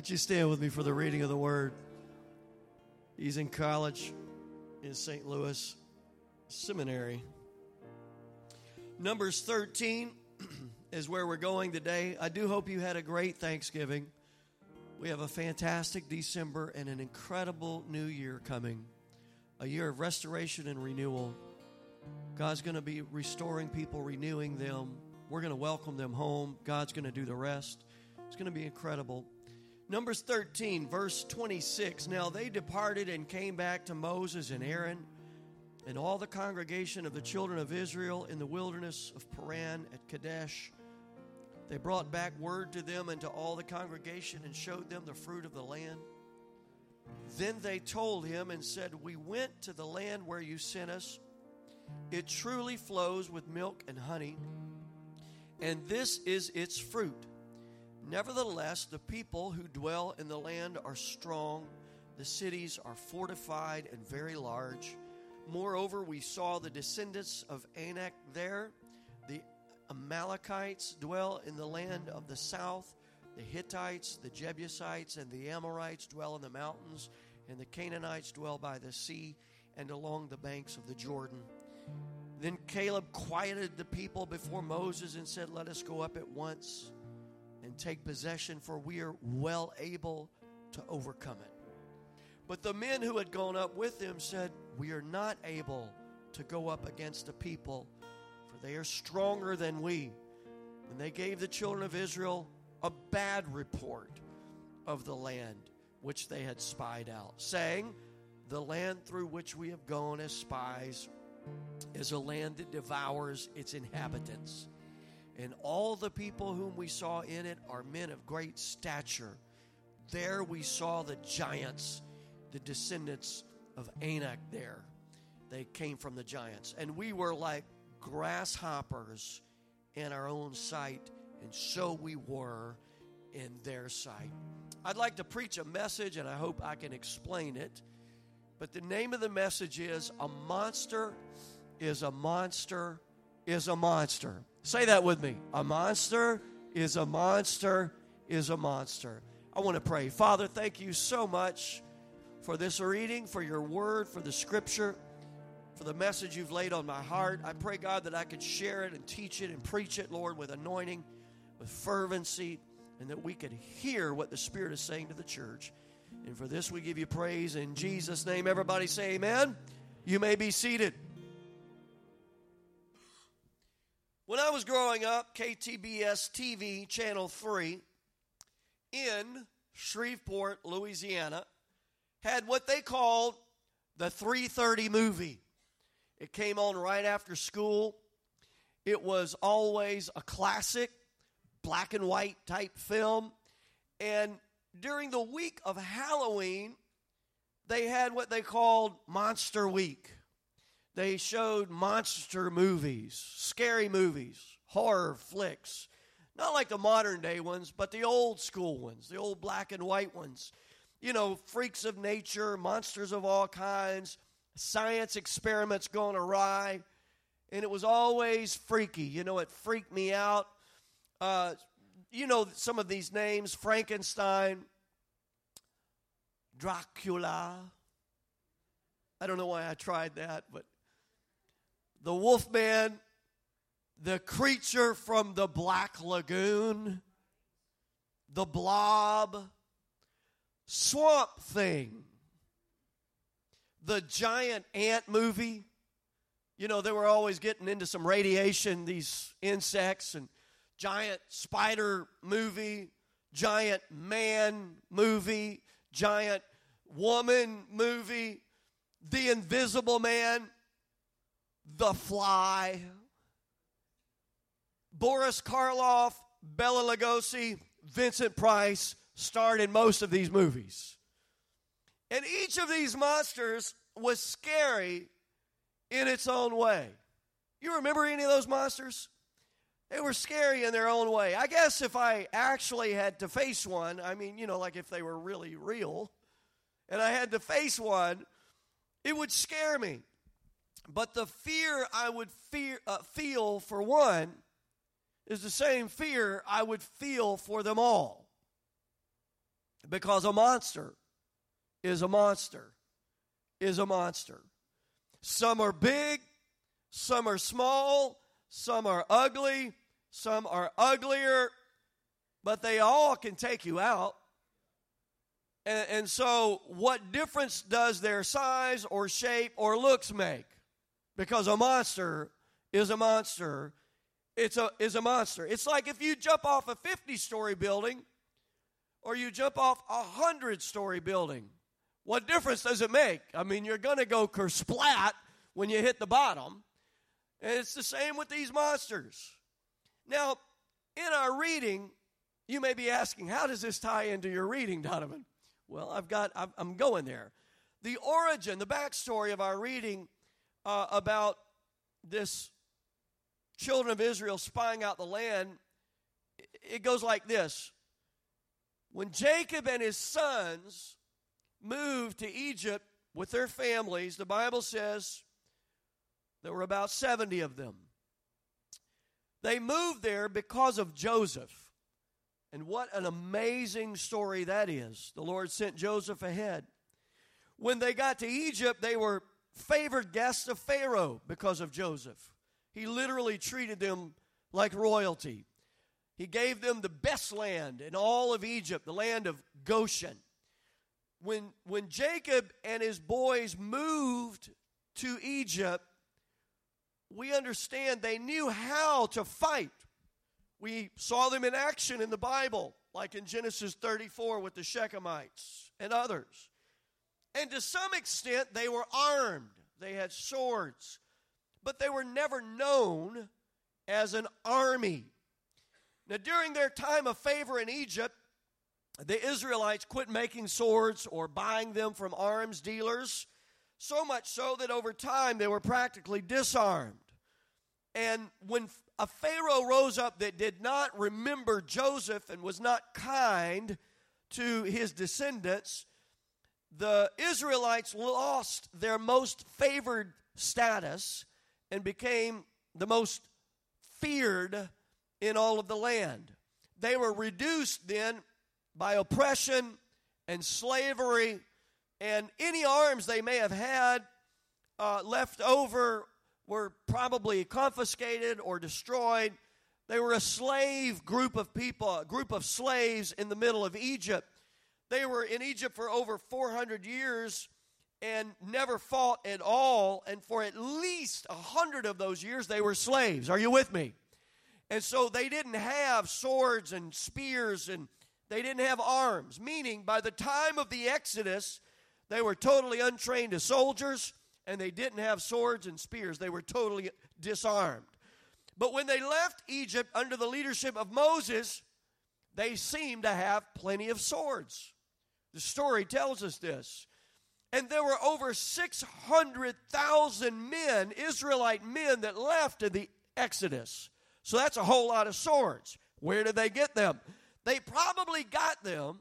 Would you stand with me for the reading of the word? He's in college in St. Louis Seminary. Numbers 13 is where we're going today. I do hope you had a great Thanksgiving. We have a fantastic December and an incredible new year coming a year of restoration and renewal. God's going to be restoring people, renewing them. We're going to welcome them home. God's going to do the rest. It's going to be incredible. Numbers 13, verse 26. Now they departed and came back to Moses and Aaron and all the congregation of the children of Israel in the wilderness of Paran at Kadesh. They brought back word to them and to all the congregation and showed them the fruit of the land. Then they told him and said, We went to the land where you sent us. It truly flows with milk and honey, and this is its fruit. Nevertheless, the people who dwell in the land are strong, the cities are fortified and very large. Moreover, we saw the descendants of Anak there. The Amalekites dwell in the land of the south. The Hittites, the Jebusites, and the Amorites dwell in the mountains, and the Canaanites dwell by the sea and along the banks of the Jordan. Then Caleb quieted the people before Moses and said, Let us go up at once and take possession, for we are well able to overcome it. But the men who had gone up with him said, We are not able to go up against the people, for they are stronger than we. And they gave the children of Israel a bad report of the land which they had spied out, saying, The land through which we have gone as spies is a land that devours its inhabitants and all the people whom we saw in it are men of great stature. There we saw the giants, the descendants of Anak there. They came from the giants. And we were like grasshoppers in our own sight, and so we were in their sight. I'd like to preach a message, and I hope I can explain it. But the name of the message is A Monster is a Monster is a Monster. Say that with me. A monster is a monster is a monster. I want to pray. Father, thank you so much for this reading, for your word, for the scripture, for the message you've laid on my heart. I pray, God, that I could share it and teach it and preach it, Lord, with anointing, with fervency, and that we could hear what the Spirit is saying to the church. And for this, we give you praise in Jesus' name. Everybody say amen. You may be seated. When I was growing up, KTBS TV, Channel 3, in Shreveport, Louisiana, had what they called the 330 movie. It came on right after school. It was always a classic, black and white type film. And during the week of Halloween, they had what they called Monster Week. They showed monster movies, scary movies, horror flicks. Not like the modern day ones, but the old school ones, the old black and white ones. You know, freaks of nature, monsters of all kinds, science experiments going awry. And it was always freaky. You know, it freaked me out. Uh, you know some of these names Frankenstein, Dracula. I don't know why I tried that, but the Wolfman, the creature from the Black Lagoon, the Blob, Swamp Thing, the Giant Ant movie. You know, they were always getting into some radiation, these insects, and Giant Spider movie, Giant Man movie, Giant Woman movie, The Invisible Man. The Fly, Boris Karloff, Bela Lugosi, Vincent Price starred in most of these movies. And each of these monsters was scary in its own way. You remember any of those monsters? They were scary in their own way. I guess if I actually had to face one, I mean, you know, like if they were really real, and I had to face one, it would scare me. But the fear I would fear, uh, feel for one is the same fear I would feel for them all. Because a monster is a monster is a monster. Some are big, some are small, some are ugly, some are uglier, but they all can take you out. And, and, so, what difference does their size or shape or looks make? Because a monster is a monster. It's a is a monster. It's like if you jump off a 50 story building or you jump off a 100 story building. What difference does it make? I mean, you're going to go kersplat when you hit the bottom. And it's the same with these monsters. Now, in our reading, you may be asking, how does this tie into your reading, Donovan? Well, I've got, I'm going there. The origin, the backstory of our reading uh, about this children of Israel spying out the land, it goes like this. When Jacob and his sons moved to Egypt with their families, the Bible says there were about 70 of them. They moved there because of Joseph. And what an amazing story that is. The Lord sent Joseph ahead. When they got to Egypt, they were favored guests of Pharaoh because of Joseph. He literally treated them like royalty. He gave them the best land in all of Egypt, the land of Goshen when, when Jacob and his boys moved to Egypt, we understand they knew how to fight. We saw them in action in the Bible, like in Genesis 34 with the Shechemites and others. And to some extent, they were armed, they had swords, but they were never known as an army. Now, during their time of favor in Egypt, the Israelites quit making swords or buying them from arms dealers, so much so that over time they were practically disarmed. And when a Pharaoh rose up that did not remember Joseph and was not kind to his descendants, the Israelites lost their most favored status and became the most feared in all of the land. They were reduced then by oppression and slavery and any arms they may have had uh, left over were probably confiscated or destroyed. They were a slave group of people, a group of slaves in the middle of Egypt. They were in Egypt for over 400 years and never fought at all. And for at least 100 of those years, they were slaves. Are you with me? And so they didn't have swords and spears and they didn't have arms, meaning by the time of the Exodus, they were totally untrained as soldiers and they didn't have swords and spears. They were totally disarmed. But when they left Egypt under the leadership of Moses, they seemed to have plenty of swords. The story tells us this. And there were over 600,000 men, Israelite men, that left in the Exodus. So that's a whole lot of swords. Where did they get them? They probably got them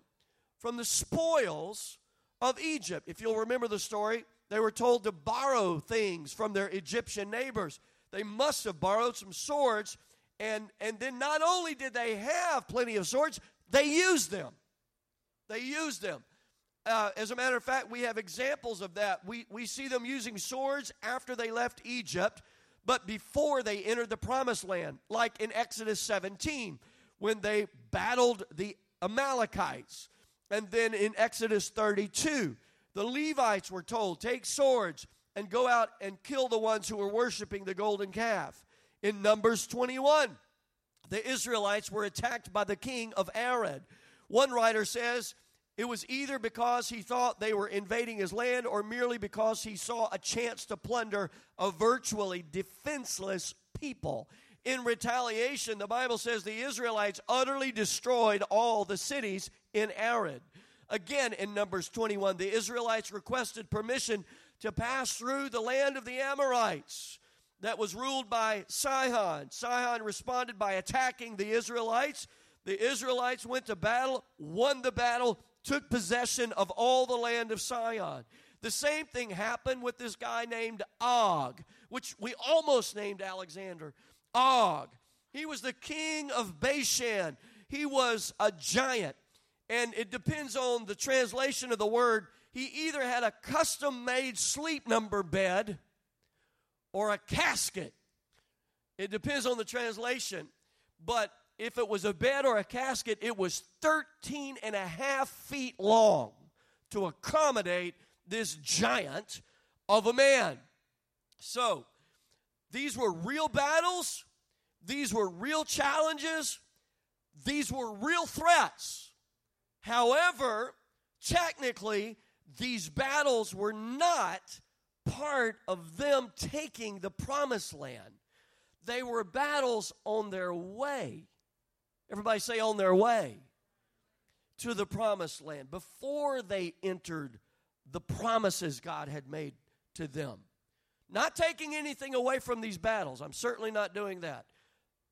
from the spoils of Egypt. If you'll remember the story, they were told to borrow things from their Egyptian neighbors. They must have borrowed some swords, and, and then not only did they have plenty of swords, they used them. They used them. Uh, as a matter of fact, we have examples of that. We, we see them using swords after they left Egypt, but before they entered the promised land, like in Exodus 17 when they battled the Amalekites. And then in Exodus 32, the Levites were told, Take swords and go out and kill the ones who were worshiping the golden calf. In Numbers 21, the Israelites were attacked by the king of Arad. One writer says it was either because he thought they were invading his land or merely because he saw a chance to plunder a virtually defenseless people. In retaliation, the Bible says the Israelites utterly destroyed all the cities in Arad. Again, in Numbers 21, the Israelites requested permission to pass through the land of the Amorites that was ruled by Sihon. Sihon responded by attacking the Israelites. The Israelites went to battle, won the battle, took possession of all the land of Sihon. The same thing happened with this guy named Og, which we almost named Alexander. Og. He was the king of Bashan. He was a giant. and it depends on the translation of the word. He either had a custom made sleep number bed or a casket. It depends on the translation. But if it was a bed or a casket, it was 13 and a half feet long to accommodate this giant of a man. So, these were real battles, these were real challenges, these were real threats. However, technically, these battles were not part of them taking the promised land. They were battles on their way. Everybody say, on their way to the promised land before they entered the promises God had made to them. Not taking anything away from these battles. I'm certainly not doing that.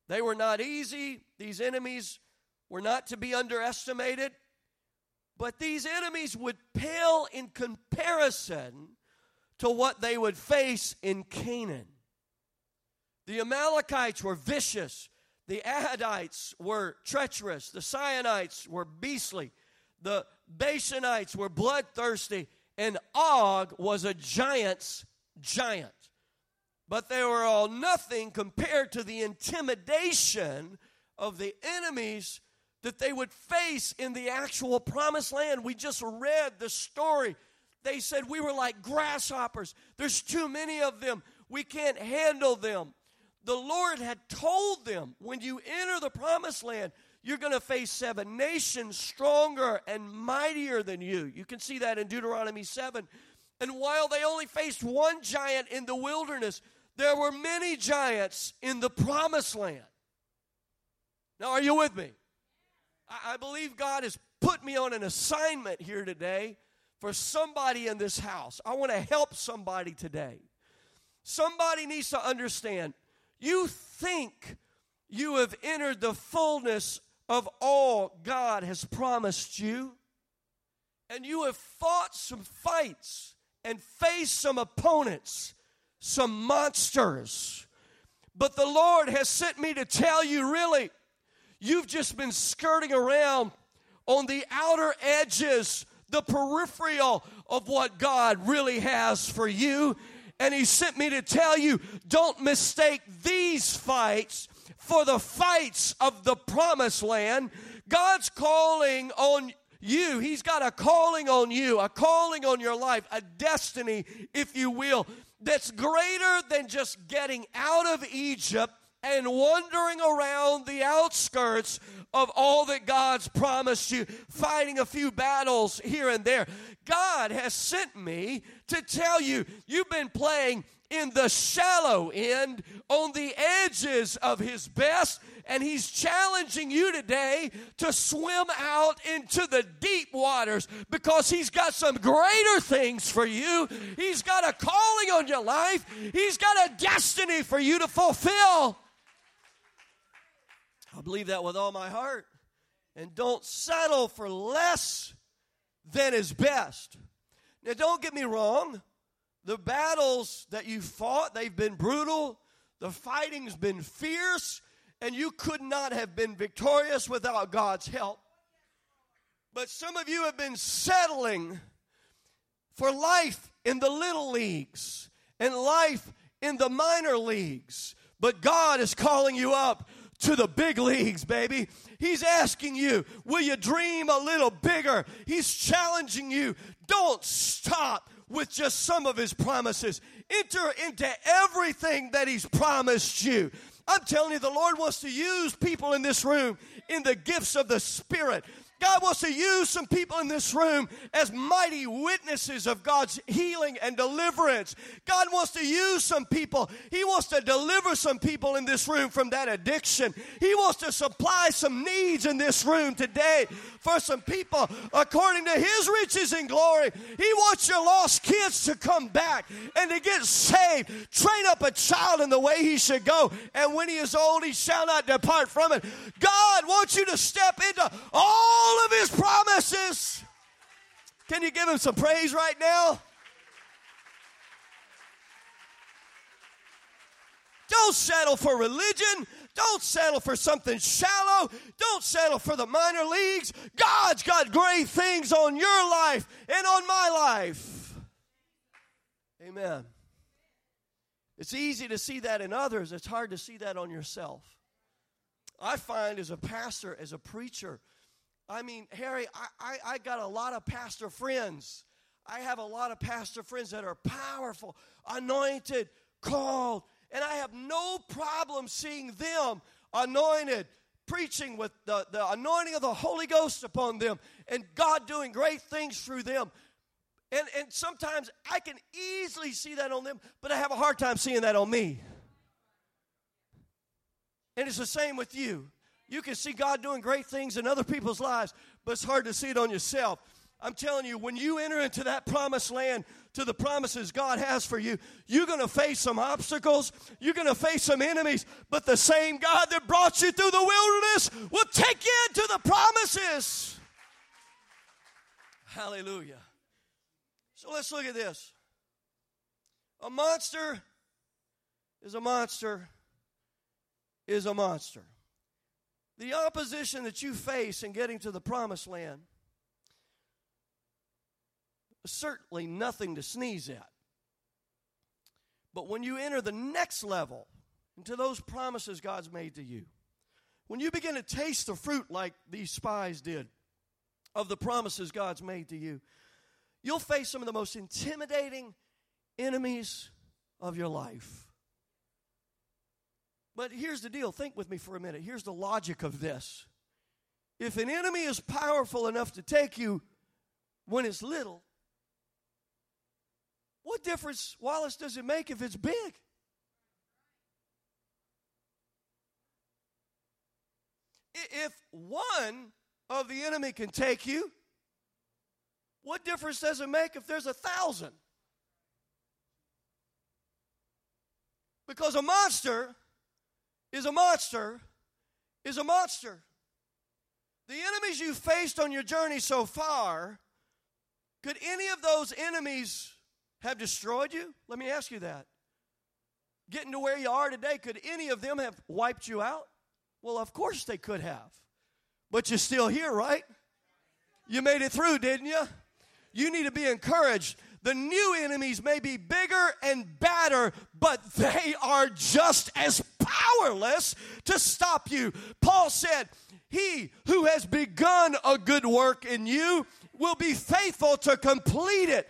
They were not easy. These enemies were not to be underestimated. But these enemies would pale in comparison to what they would face in Canaan. The Amalekites were vicious. The Ahadites were treacherous. The Sionites were beastly. The Bashanites were bloodthirsty. And Og was a giant's giant. But they were all nothing compared to the intimidation of the enemies that they would face in the actual promised land. We just read the story. They said we were like grasshoppers. There's too many of them. We can't handle them. The Lord had told them when you enter the promised land, you're going to face seven nations stronger and mightier than you. You can see that in Deuteronomy 7. And while they only faced one giant in the wilderness, there were many giants in the promised land. Now, are you with me? I, believe God has put me on an assignment here today for somebody in this house. I want to help somebody today. Somebody needs to understand you think you have entered the fullness of all God has promised you, and you have fought some fights and faced some opponents, some monsters. But the Lord has sent me to tell you really, You've just been skirting around on the outer edges, the peripheral of what God really has for you. And He sent me to tell you don't mistake these fights for the fights of the promised land. God's calling on you. He's got a calling on you, a calling on your life, a destiny, if you will, that's greater than just getting out of Egypt and wandering around the outskirts of all that God's promised you, fighting a few battles here and there. God has sent me to tell you, you've been playing in the shallow end, on the edges of His best, and He's challenging you today to swim out into the deep waters because He's got some greater things for you. He's got a calling on your life, He's got a destiny for you to fulfill. I believe that with all my heart. And don't settle for less than is best. Now, don't get me wrong. The battles that you fought, they've been brutal. The fighting's been fierce. And you could not have been victorious without God's help. But some of you have been settling for life in the little leagues and life in the minor leagues. But God is calling you up to the big leagues, baby. He's asking you, will you dream a little bigger? He's challenging you. Don't stop with just some of his promises. Enter into everything that he's promised you. I'm telling you, the Lord wants to use people in this room in the gifts of the Spirit God wants to use some people in this room as mighty witnesses of God's healing and deliverance. God wants to use some people. He wants to deliver some people in this room from that addiction. He wants to supply some needs in this room today for some people according to His riches and glory. He wants your lost kids to come back and to get saved. Train up a child in the way he should go, and when he is old, he shall not depart from it. God wants you to step into all all of his promises. Can you give him some praise right now? Don't settle for religion. Don't settle for something shallow. Don't settle for the minor leagues. God's got great things on your life and on my life. Amen. It's easy to see that in others, it's hard to see that on yourself. I find as a pastor, as a preacher, I mean, Harry, I, I, I, got a lot of pastor friends. I have a lot of pastor friends that are powerful, anointed, called, and I have no problem seeing them anointed, preaching with the, the anointing of the Holy Ghost upon them, and God doing great things through them. And, and sometimes I can easily see that on them, but I have a hard time seeing that on me. And it's the same with you. You can see God doing great things in other people's lives, but it's hard to see it on yourself. I'm telling you, when you enter into that promised land, to the promises God has for you, you're going to face some obstacles. You're going to face some enemies, but the same God that brought you through the wilderness will take you into the promises. Hallelujah. So let's look at this. A monster is a monster is a monster. The opposition that you face in getting to the promised land is certainly nothing to sneeze at. But when you enter the next level into those promises God's made to you, when you begin to taste the fruit like these spies did of the promises God's made to you, you'll face some of the most intimidating enemies of your life. But here's the deal think with me for a minute. Here's the logic of this. If an enemy is powerful enough to take you when it's little, what difference, Wallace, does it make if it's big? If one of the enemy can take you, what difference does it make if there's a thousand? Because a monster is a monster is a monster. The enemies you faced on your journey so far, could any of those enemies have destroyed you? Let me ask you that. Getting to where you are today, could any of them have wiped you out? Well, of course they could have. But you're still here, right? You made it through, didn't you? You need to be encouraged. The new enemies may be bigger and badder, but they are just as powerless to stop you. Paul said, He who has begun a good work in you will be faithful to complete it.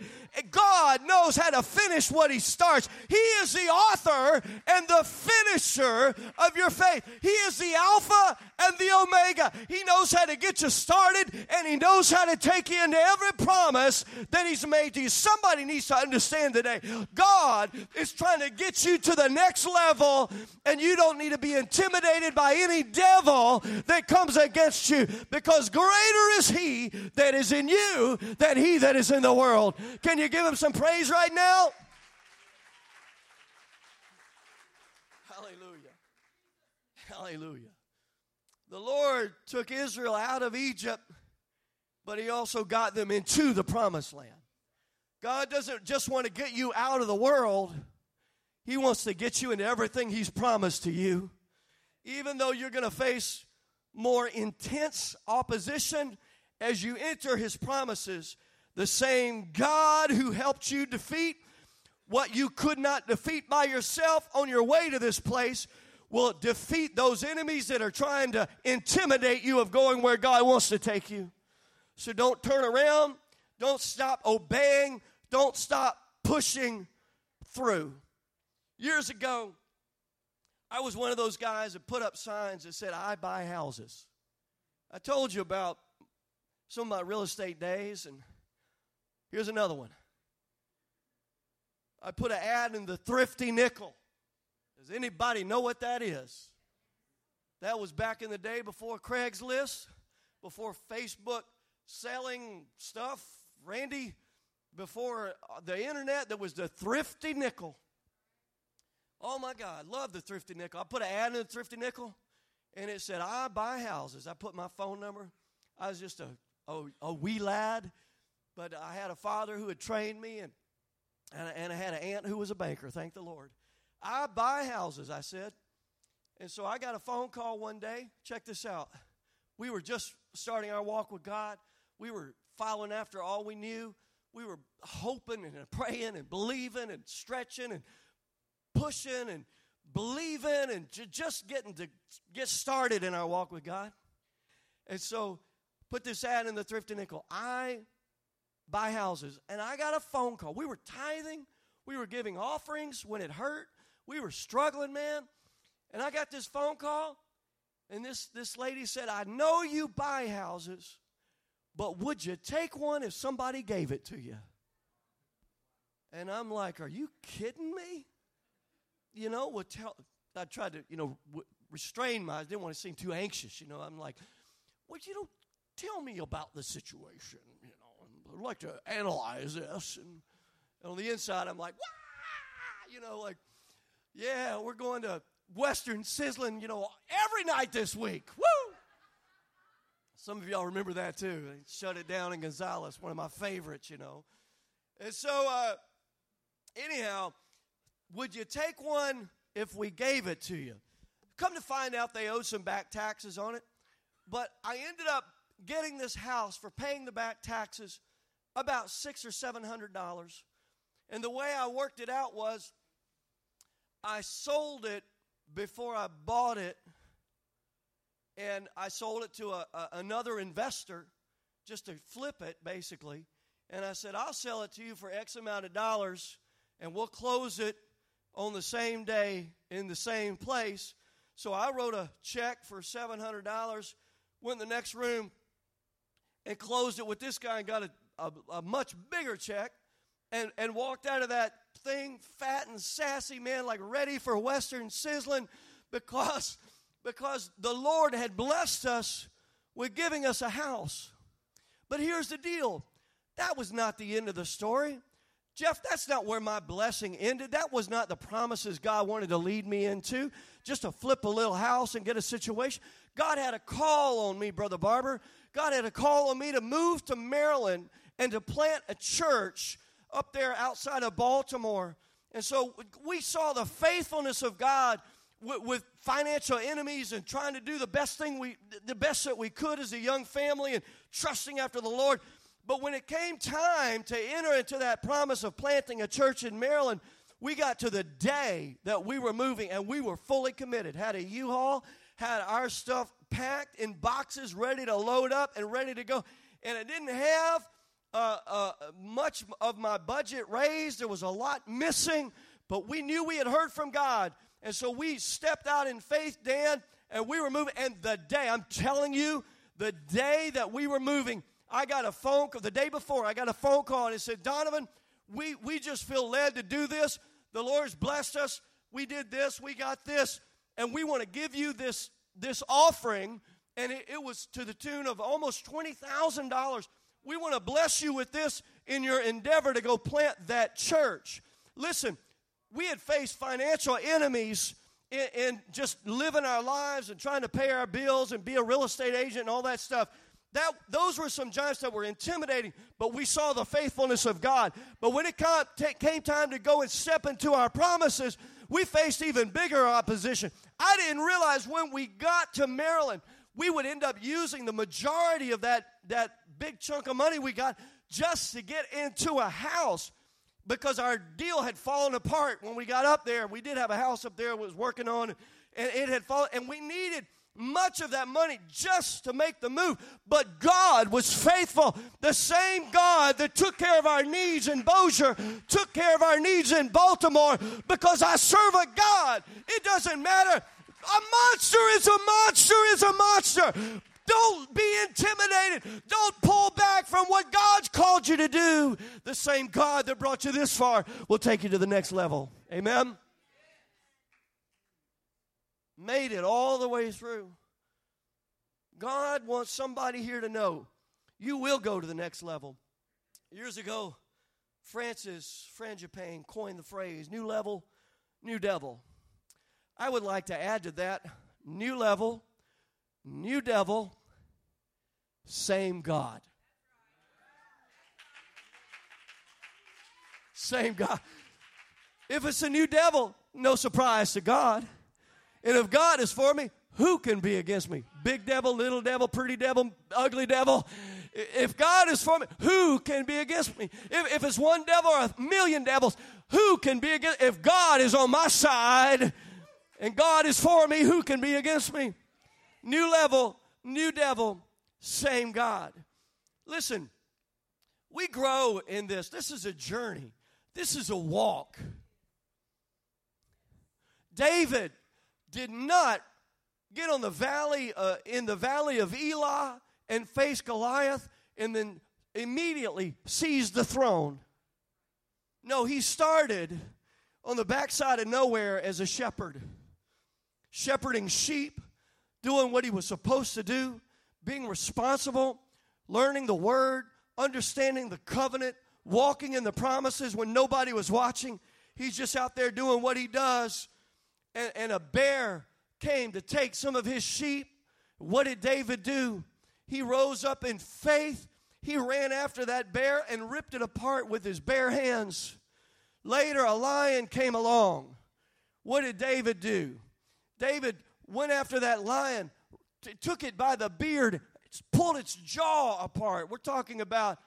God knows how to finish what He starts. He is the author and the finisher of your faith. He is the Alpha and the Omega. He knows how to get you started and He knows how to take you into every promise that He's made to you. Somebody needs to understand today God is trying to get you to the next level, and you don't need to be intimidated by any devil that comes against you because greater is He that is in you than He that is in the world. Can you you give him some praise right now? Hallelujah. Hallelujah. The Lord took Israel out of Egypt, but he also got them into the promised land. God doesn't just want to get you out of the world, He wants to get you into everything He's promised to you. Even though you're going to face more intense opposition as you enter His promises, the same God who helped you defeat what you could not defeat by yourself on your way to this place will defeat those enemies that are trying to intimidate you of going where God wants to take you. So don't turn around. Don't stop obeying. Don't stop pushing through. Years ago, I was one of those guys that put up signs that said, I buy houses. I told you about some of my real estate days and Here's another one. I put an ad in the Thrifty Nickel. Does anybody know what that is? That was back in the day before Craigslist, before Facebook selling stuff, Randy, before uh, the internet, there was the Thrifty Nickel. Oh my God, love the Thrifty Nickel. I put an ad in the Thrifty Nickel, and it said, I buy houses. I put my phone number. I was just a, a, a wee lad but I had a father who had trained me, and, and, and I had an aunt who was a banker, thank the Lord. I buy houses, I said. And so I got a phone call one day. Check this out. We were just starting our walk with God. We were following after all we knew. We were hoping and praying and believing and stretching and pushing and believing and just getting to get started in our walk with God. And so, put this ad in the Thrifty Nickel. I buy houses, and I got a phone call. We were tithing, we were giving offerings when it hurt, we were struggling, man. And I got this phone call, and this, this lady said, I know you buy houses, but would you take one if somebody gave it to you? And I'm like, Are you kidding me? You know, well, tell, I tried to, you know, w- restrain my, I didn't want to seem too anxious. You know, I'm like, Well, you know, tell me about the situation. You know, I'd like to analyze this. And, and on the inside, I'm like, Wah! You know, like, yeah, we're going to Western Sizzlin, you know, every night this week. Woo! Some of y'all remember that too. They shut it down in Gonzales, one of my favorites, you know. And so, uh, anyhow, would you take one if we gave it to you? Come to find out they owed some back taxes on it. But I ended up getting this house for paying the back taxes about six or seven hundred dollars. And the way I worked it out was I sold it before I bought it, and I sold it to a, a, another investor just to flip it, basically. And I said, I'll sell it to you for X amount of dollars, and we'll close it on the same day in the same place. So I wrote a check for $700, went in the next room, and closed it with this guy and got a, a, a much bigger check and, and walked out of that thing fat and sassy, man, like ready for Western Sizzlin because, because the Lord had blessed us with giving us a house. But here's the deal that was not the end of the story. Jeff, that's not where my blessing ended. That was not the promises God wanted to lead me into, just to flip a little house and get a situation. God had a call on me, Brother Barber. God had a call on me to move to Maryland and to plant a church up there outside of Baltimore. And so we saw the faithfulness of God with, with, financial enemies and trying to do the best thing we, the best that we could as a young family and trusting after the Lord. But when it came time to enter into that promise of planting a church in Maryland, we got to the day that we were moving and we were fully committed. Had a U-Haul, had our stuff packed in boxes, ready to load up and ready to go. And it didn't have uh, uh, much of my budget raised. There was a lot missing, but we knew we had heard from God. And so we stepped out in faith, Dan, and we were moving. And the day, I'm telling you, the day that we were moving, I got a phone call. The day before, I got a phone call and it said, Donovan, we, we just feel led to do this. The Lord's blessed us. We did this. We got this. And we want to give you this, this offering. And it, it was to the tune of almost $20,000 we want to bless you with this in your endeavor to go plant that church. Listen, we had faced financial enemies in, in, just living our lives and trying to pay our bills and be a real estate agent and all that stuff. That, those were some giants that were intimidating, but we saw the faithfulness of God. But when it came time to go and step into our promises, we faced even bigger opposition. I didn't realize when we got to Maryland, we would end up using the majority of that, that big chunk of money we got just to get into a house because our deal had fallen apart when we got up there. We did have a house up there was working on, and it had fallen, and we needed much of that money just to make the move. But God was faithful. The same God that took care of our needs in Bossier took care of our needs in Baltimore because I serve a God. It doesn't matter. A monster is a monster is a monster. Don't be intimidated. Don't pull back from what God's called you to do. The same God that brought you this far will take you to the next level. Amen. Made it all the way through. God wants somebody here to know you will go to the next level. Years ago, Francis Frangipane coined the phrase new level, new devil. I would like to add to that new level, new devil, same God. Same God. If it's a new devil, no surprise to God. And if God is for me, who can be against me? Big devil, little devil, pretty devil, ugly devil. If God is for me, who can be against me? If, if it's one devil or a million devils, who can be against If God is on my side and God is for me, who can be against me? New level, new devil, same God. Listen, we grow in this. This is a journey, this is a walk. David did not get on the valley uh, in the valley of Elah and face Goliath and then immediately seize the throne. No, he started on the backside of nowhere as a shepherd, shepherding sheep, doing what he was supposed to do, being responsible, learning the word, understanding the covenant, walking in the promises when nobody was watching. He's just out there doing what he does. And, and a bear came to take some of his sheep. What did David do? He rose up in faith. He ran after that bear and ripped it apart with his bare hands. Later, a lion came along. What did David do? David went after that lion, t- took it by the beard, pulled its jaw apart. We're talking about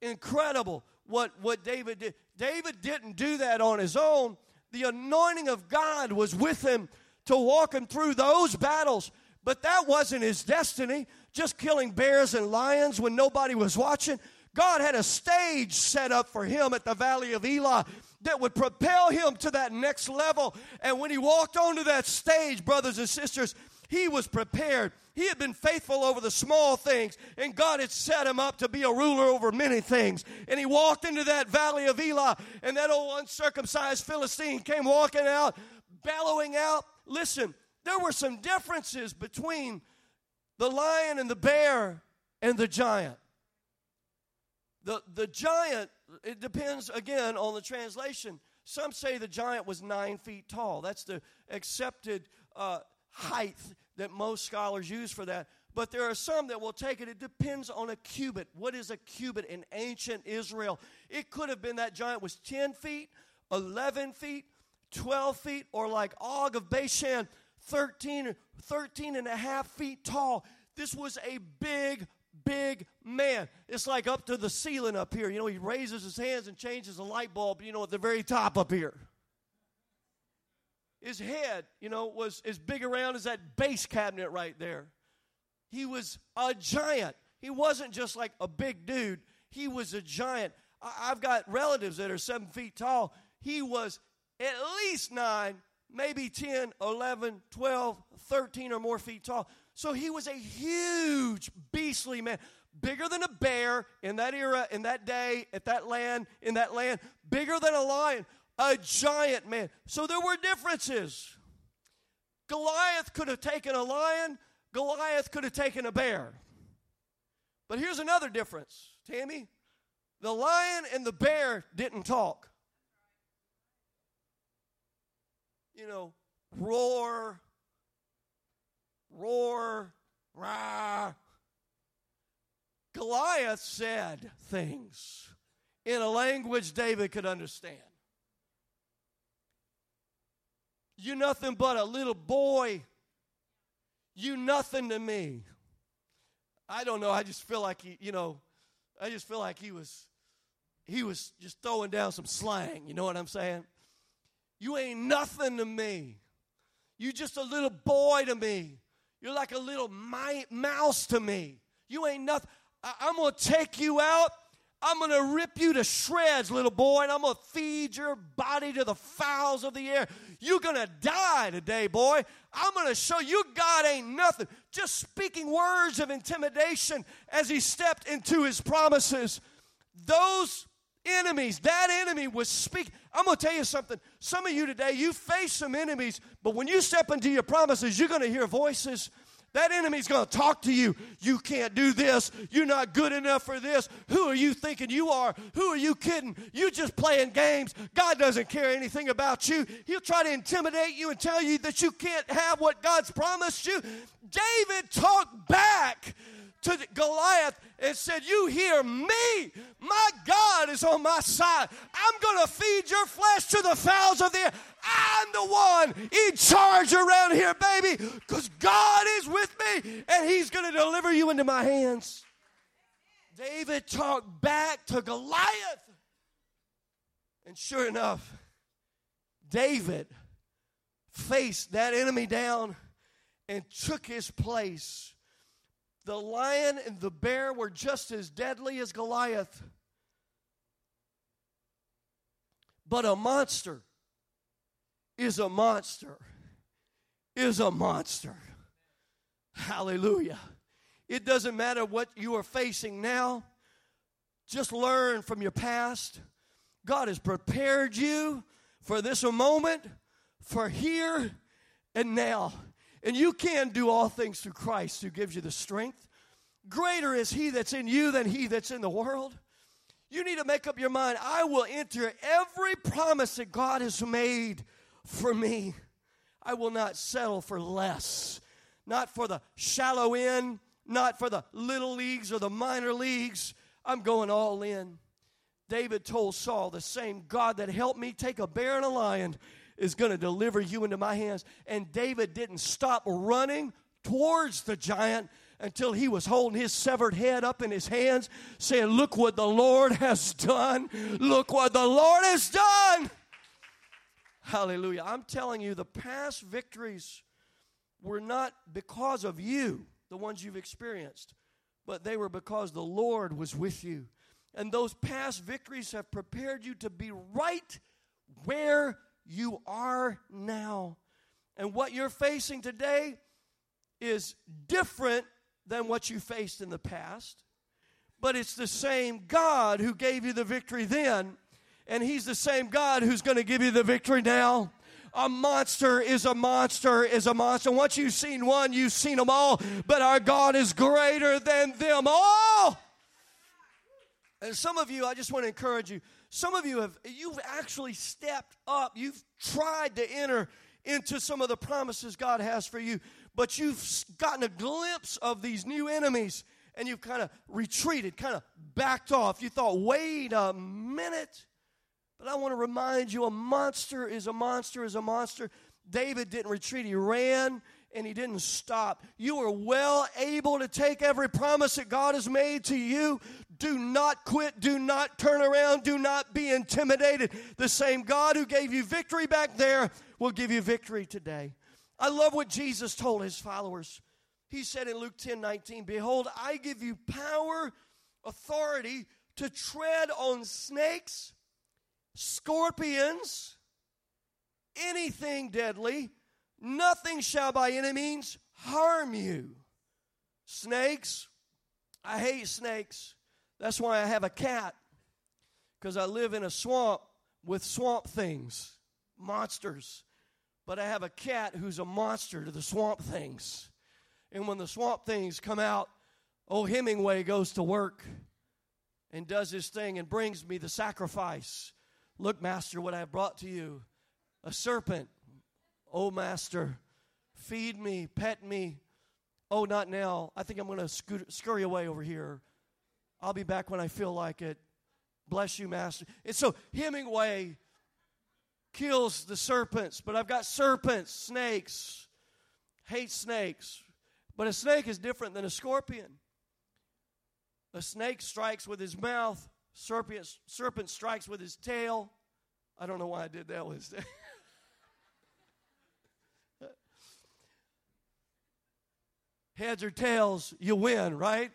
incredible what, what David did. David didn't do that on his own. The anointing of God was with him to walk him through those battles. But that wasn't his destiny, just killing bears and lions when nobody was watching. God had a stage set up for him at the Valley of Elah that would propel him to that next level. And when he walked onto that stage, brothers and sisters, he was prepared. He had been faithful over the small things, and God had set him up to be a ruler over many things. And he walked into that valley of Elah, and that old uncircumcised Philistine came walking out, bellowing out, Listen, there were some differences between the lion and the bear and the giant. The, the giant, it depends again on the translation. Some say the giant was nine feet tall. That's the accepted uh, height that most scholars use for that. But there are some that will take it. It depends on a cubit. What is a cubit in ancient Israel? It could have been that giant was 10 feet, 11 feet, 12 feet, or like Og of Bashan, 13, 13 and a half feet tall. This was a big, big man. It's like up to the ceiling up here. You know, he raises his hands and changes the light bulb, you know, at the very top up here. His head, you know, was as big around as that base cabinet right there. He was a giant. He wasn't just like a big dude, he was a giant. I've got relatives that are seven feet tall. He was at least nine, maybe 10, 11, 12, 13 or more feet tall. So he was a huge, beastly man, bigger than a bear in that era, in that day, at that land, in that land, bigger than a lion, a giant man. So there were differences. Goliath could have taken a lion, Goliath could have taken a bear. But here's another difference, Tammy. The lion and the bear didn't talk. you know, roar, roar, rah. Goliath said things in a language David could understand. You nothing but a little boy. You nothing to me. I don't know. I just feel like he, you know, I just feel like he was he was just throwing down some slang, you know what I'm saying? You ain't nothing to me. You just a little boy to me. You're like a little my, mouse to me. You ain't nothing. I- I'm going to take you out. I'm going to rip you to shreds, little boy, and I'm going to feed your body to the fowls of the air. You're going to die today, boy. I'm going to show you God ain't nothing. Just speaking words of intimidation as he stepped into his promises. Those enemies. That enemy was speaking. I'm going to tell you something. Some of you today, you face some enemies, but when you step into your promises, you're going to hear voices. That enemy's going to talk to you. You can't do this. You're not good enough for this. Who are you thinking you are? Who are you kidding? You just playing games. God doesn't care anything about you. He'll try to intimidate you and tell you that you can't have what God's promised you. David talked back to Goliath and said, You hear me. My God is on my side. I'm going to feed your flesh to the fowls of the air. I'm the one in charge around here, baby, because God is with me and He's going to deliver you into my hands. David talked back to Goliath. And sure enough, David faced that enemy down and took his place. The lion and the bear were just as deadly as Goliath. But a monster is a monster, is a monster. Hallelujah. It doesn't matter what you are facing now, just learn from your past. God has prepared you for this moment, for here and now. And you can do all things through Christ who gives you the strength. Greater is He that's in you than He that's in the world. You need to make up your mind I will enter every promise that God has made for me. I will not settle for less, not for the shallow end, not for the little leagues or the minor leagues. I'm going all in. David told Saul, The same God that helped me take a bear and a lion is going to deliver you into my hands. And David didn't stop running towards the giant until he was holding his severed head up in his hands, saying, Look what the Lord has done. Look what the Lord has done. Hallelujah. I'm telling you, the past victories were not because of you, the ones you've experienced, but they were because the Lord was with you. And those past victories have prepared you to be right where you are now. And what you're facing today is different than what you faced in the past. But it's the same God who gave you the victory then, and He's the same God who's going to give you the victory now. A monster is a monster is a monster. Once you've seen one, you've seen them all. But our God is greater than them all. And some of you, I just want to encourage you. Some of you have you've actually stepped up. You've tried to enter into some of the promises God has for you, but you've gotten a glimpse of these new enemies and you've kind of retreated, kind of backed off. You thought, wait a minute. But I want to remind you a monster is a monster is a monster. David didn't retreat, he ran and he didn't stop. You are well able to take every promise that God has made to you. Do not quit. Do not turn around. Do not be intimidated. The same God who gave you victory back there will give you victory today. I love what Jesus told his followers. He said in Luke 10 19, Behold, I give you power, authority to tread on snakes, scorpions, anything deadly Nothing shall by any means harm you. Snakes, I hate snakes. That's why I have a cat, because I live in a swamp with swamp things, monsters. But I have a cat who's a monster to the swamp things. And when the swamp things come out, old Hemingway goes to work and does his thing and brings me the sacrifice. Look, Master, what I have brought to you a serpent Oh, Master, feed me, pet me. Oh, not now. I think I'm going to scurry away over here. I'll be back when I feel like it. Bless you, Master. And so Hemingway kills the serpents, but I've got serpents, snakes. Hate snakes. But a snake is different than a scorpion. A snake strikes with his mouth, serpent, serpent strikes with his tail. I don't know why I did that one. heads or tails, you win, right?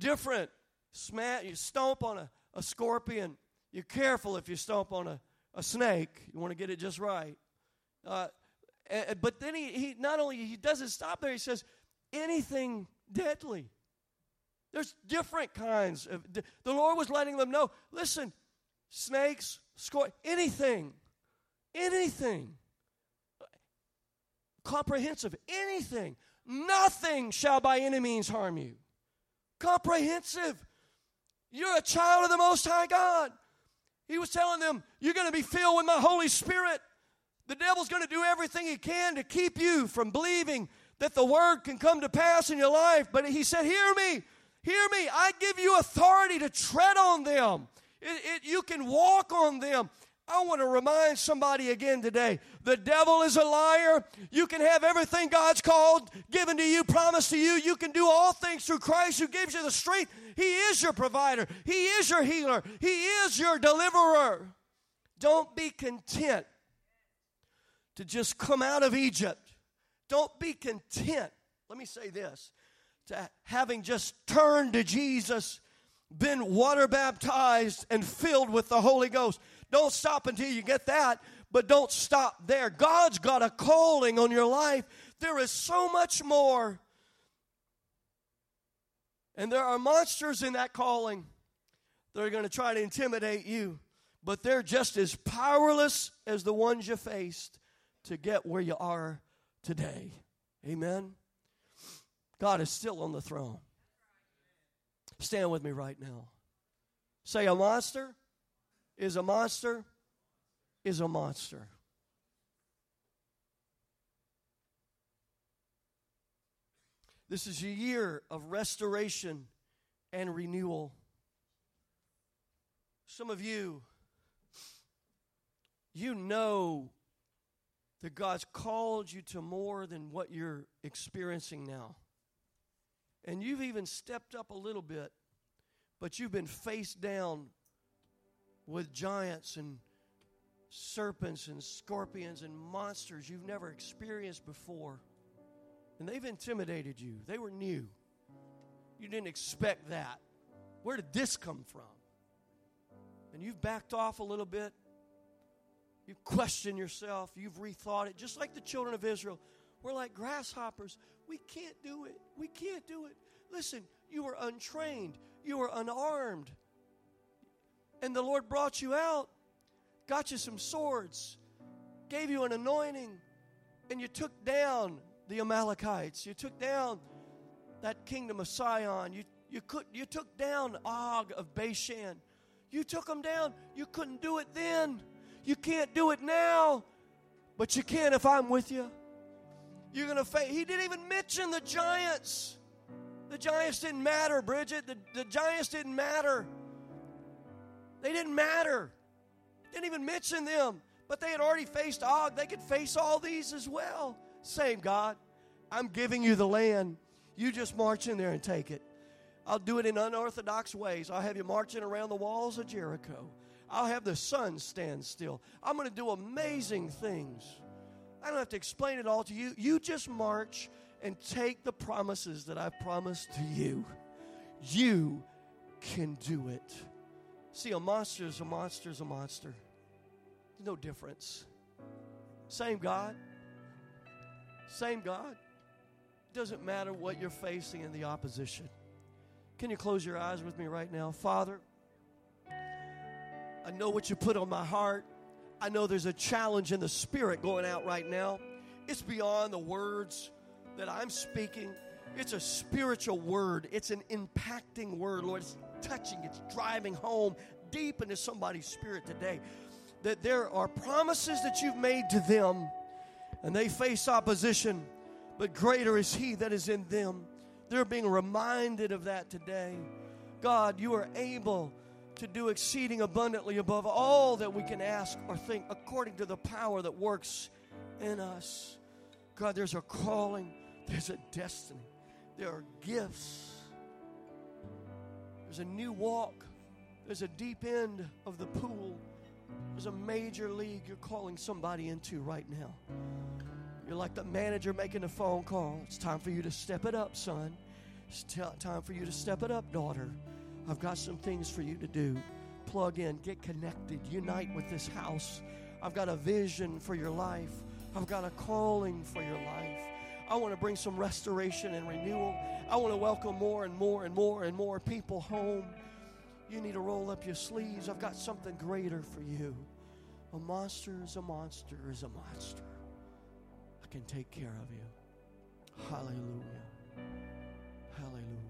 Different. Smash, you stomp on a, a scorpion. You're careful if you stomp on a, a snake. You want to get it just right. Uh, but then he, he not only he doesn't stop there, he says, anything deadly. There's different kinds of the Lord was letting them know, listen, snakes, scorpion, anything, anything comprehensive. Anything, nothing shall by any means harm you. Comprehensive. You're a child of the Most High God. He was telling them, You're going to be filled with my Holy Spirit. The devil's going to do everything he can to keep you from believing that the word can come to pass in your life. But he said, Hear me, hear me. I give you authority to tread on them. It, it, you can walk on them. I want to remind somebody again today the devil is a liar. You can have everything God's called, given to you, promised to you. You can do all things through Christ who gives you the strength. He is your provider, He is your healer, He is your deliverer. Don't be content to just come out of Egypt. Don't be content. Let me say this to having just turned to Jesus, been water baptized, and filled with the Holy Ghost. Don't stop until you get that, but don't stop there. God's got a calling on your life. There is so much more. And there are monsters in that calling that are going to try to intimidate you, but they're just as powerless as the ones you faced to get where you are today. Amen. God is still on the throne. Stand with me right now. Say, a monster is a monster is a monster. This is a year of restoration and renewal. Some of you, you know that God's called you to more than what you're experiencing now. And you've even stepped up a little bit, but you've been face down with giants and serpents and scorpions and monsters you've never experienced before. And they've intimidated you. They were new. You didn't expect that. Where did this come from? And you've backed off a little bit. You've questioned yourself. You've rethought it. Just like the children of Israel. We're like grasshoppers. We can't do it. We can't do it. Listen, you were untrained. You were unarmed and the Lord brought you out, got you some swords, gave you an anointing, and you took down the Amalekites. You took down that kingdom of Sihon. You, you, could, you took down Og of Bashan. You took them down. You couldn't do it then. You can't do it now, but you can if I'm with you. You're going to face. He didn't even mention the giants. The giants didn't matter, Bridget. The, the giants didn't matter. They didn't matter. Didn't even mention them. But they had already faced Og. They could face all these as well. Same God. I'm giving you the land. You just march in there and take it. I'll do it in unorthodox ways. I'll have you marching around the walls of Jericho. I'll have the sun stand still. I'm going to do amazing things. I don't have to explain it all to you. You just march and take the promises that I've promised to you. You can do it. See, a monster is a monster is a monster. There's no difference. Same God. Same God. Doesn't matter what you're facing in the opposition. Can you close your eyes with me right now? Father, I know what you put on my heart. I know there's a challenge in the spirit going out right now. It's beyond the words that I'm speaking. It's a spiritual word. It's an impacting word, Lord. It's touching, it's driving home deep into somebody's spirit today. That there are promises that you've made to them, and they face opposition, but greater is He that is in them. They're being reminded of that today. God, you are able to do exceeding abundantly above all that we can ask or think according to the power that works in us. God, there's a calling, there's a destiny, there are gifts there's a new walk. There's a deep end of the pool. There's a major league you're calling somebody into right now. You're like the manager making a phone call. It's time for you to step it up, son. It's t- time for you to step it up, daughter. I've got some things for you to do. Plug in, get connected, unite with this house. I've got a vision for your life. I've got a calling for your life. I want to bring some restoration and renewal. I want to welcome more and more and more and more people home. You need to roll up your sleeves. I've got something greater for you. A monster is a monster is a monster. I can take care of you. Hallelujah. Hallelujah.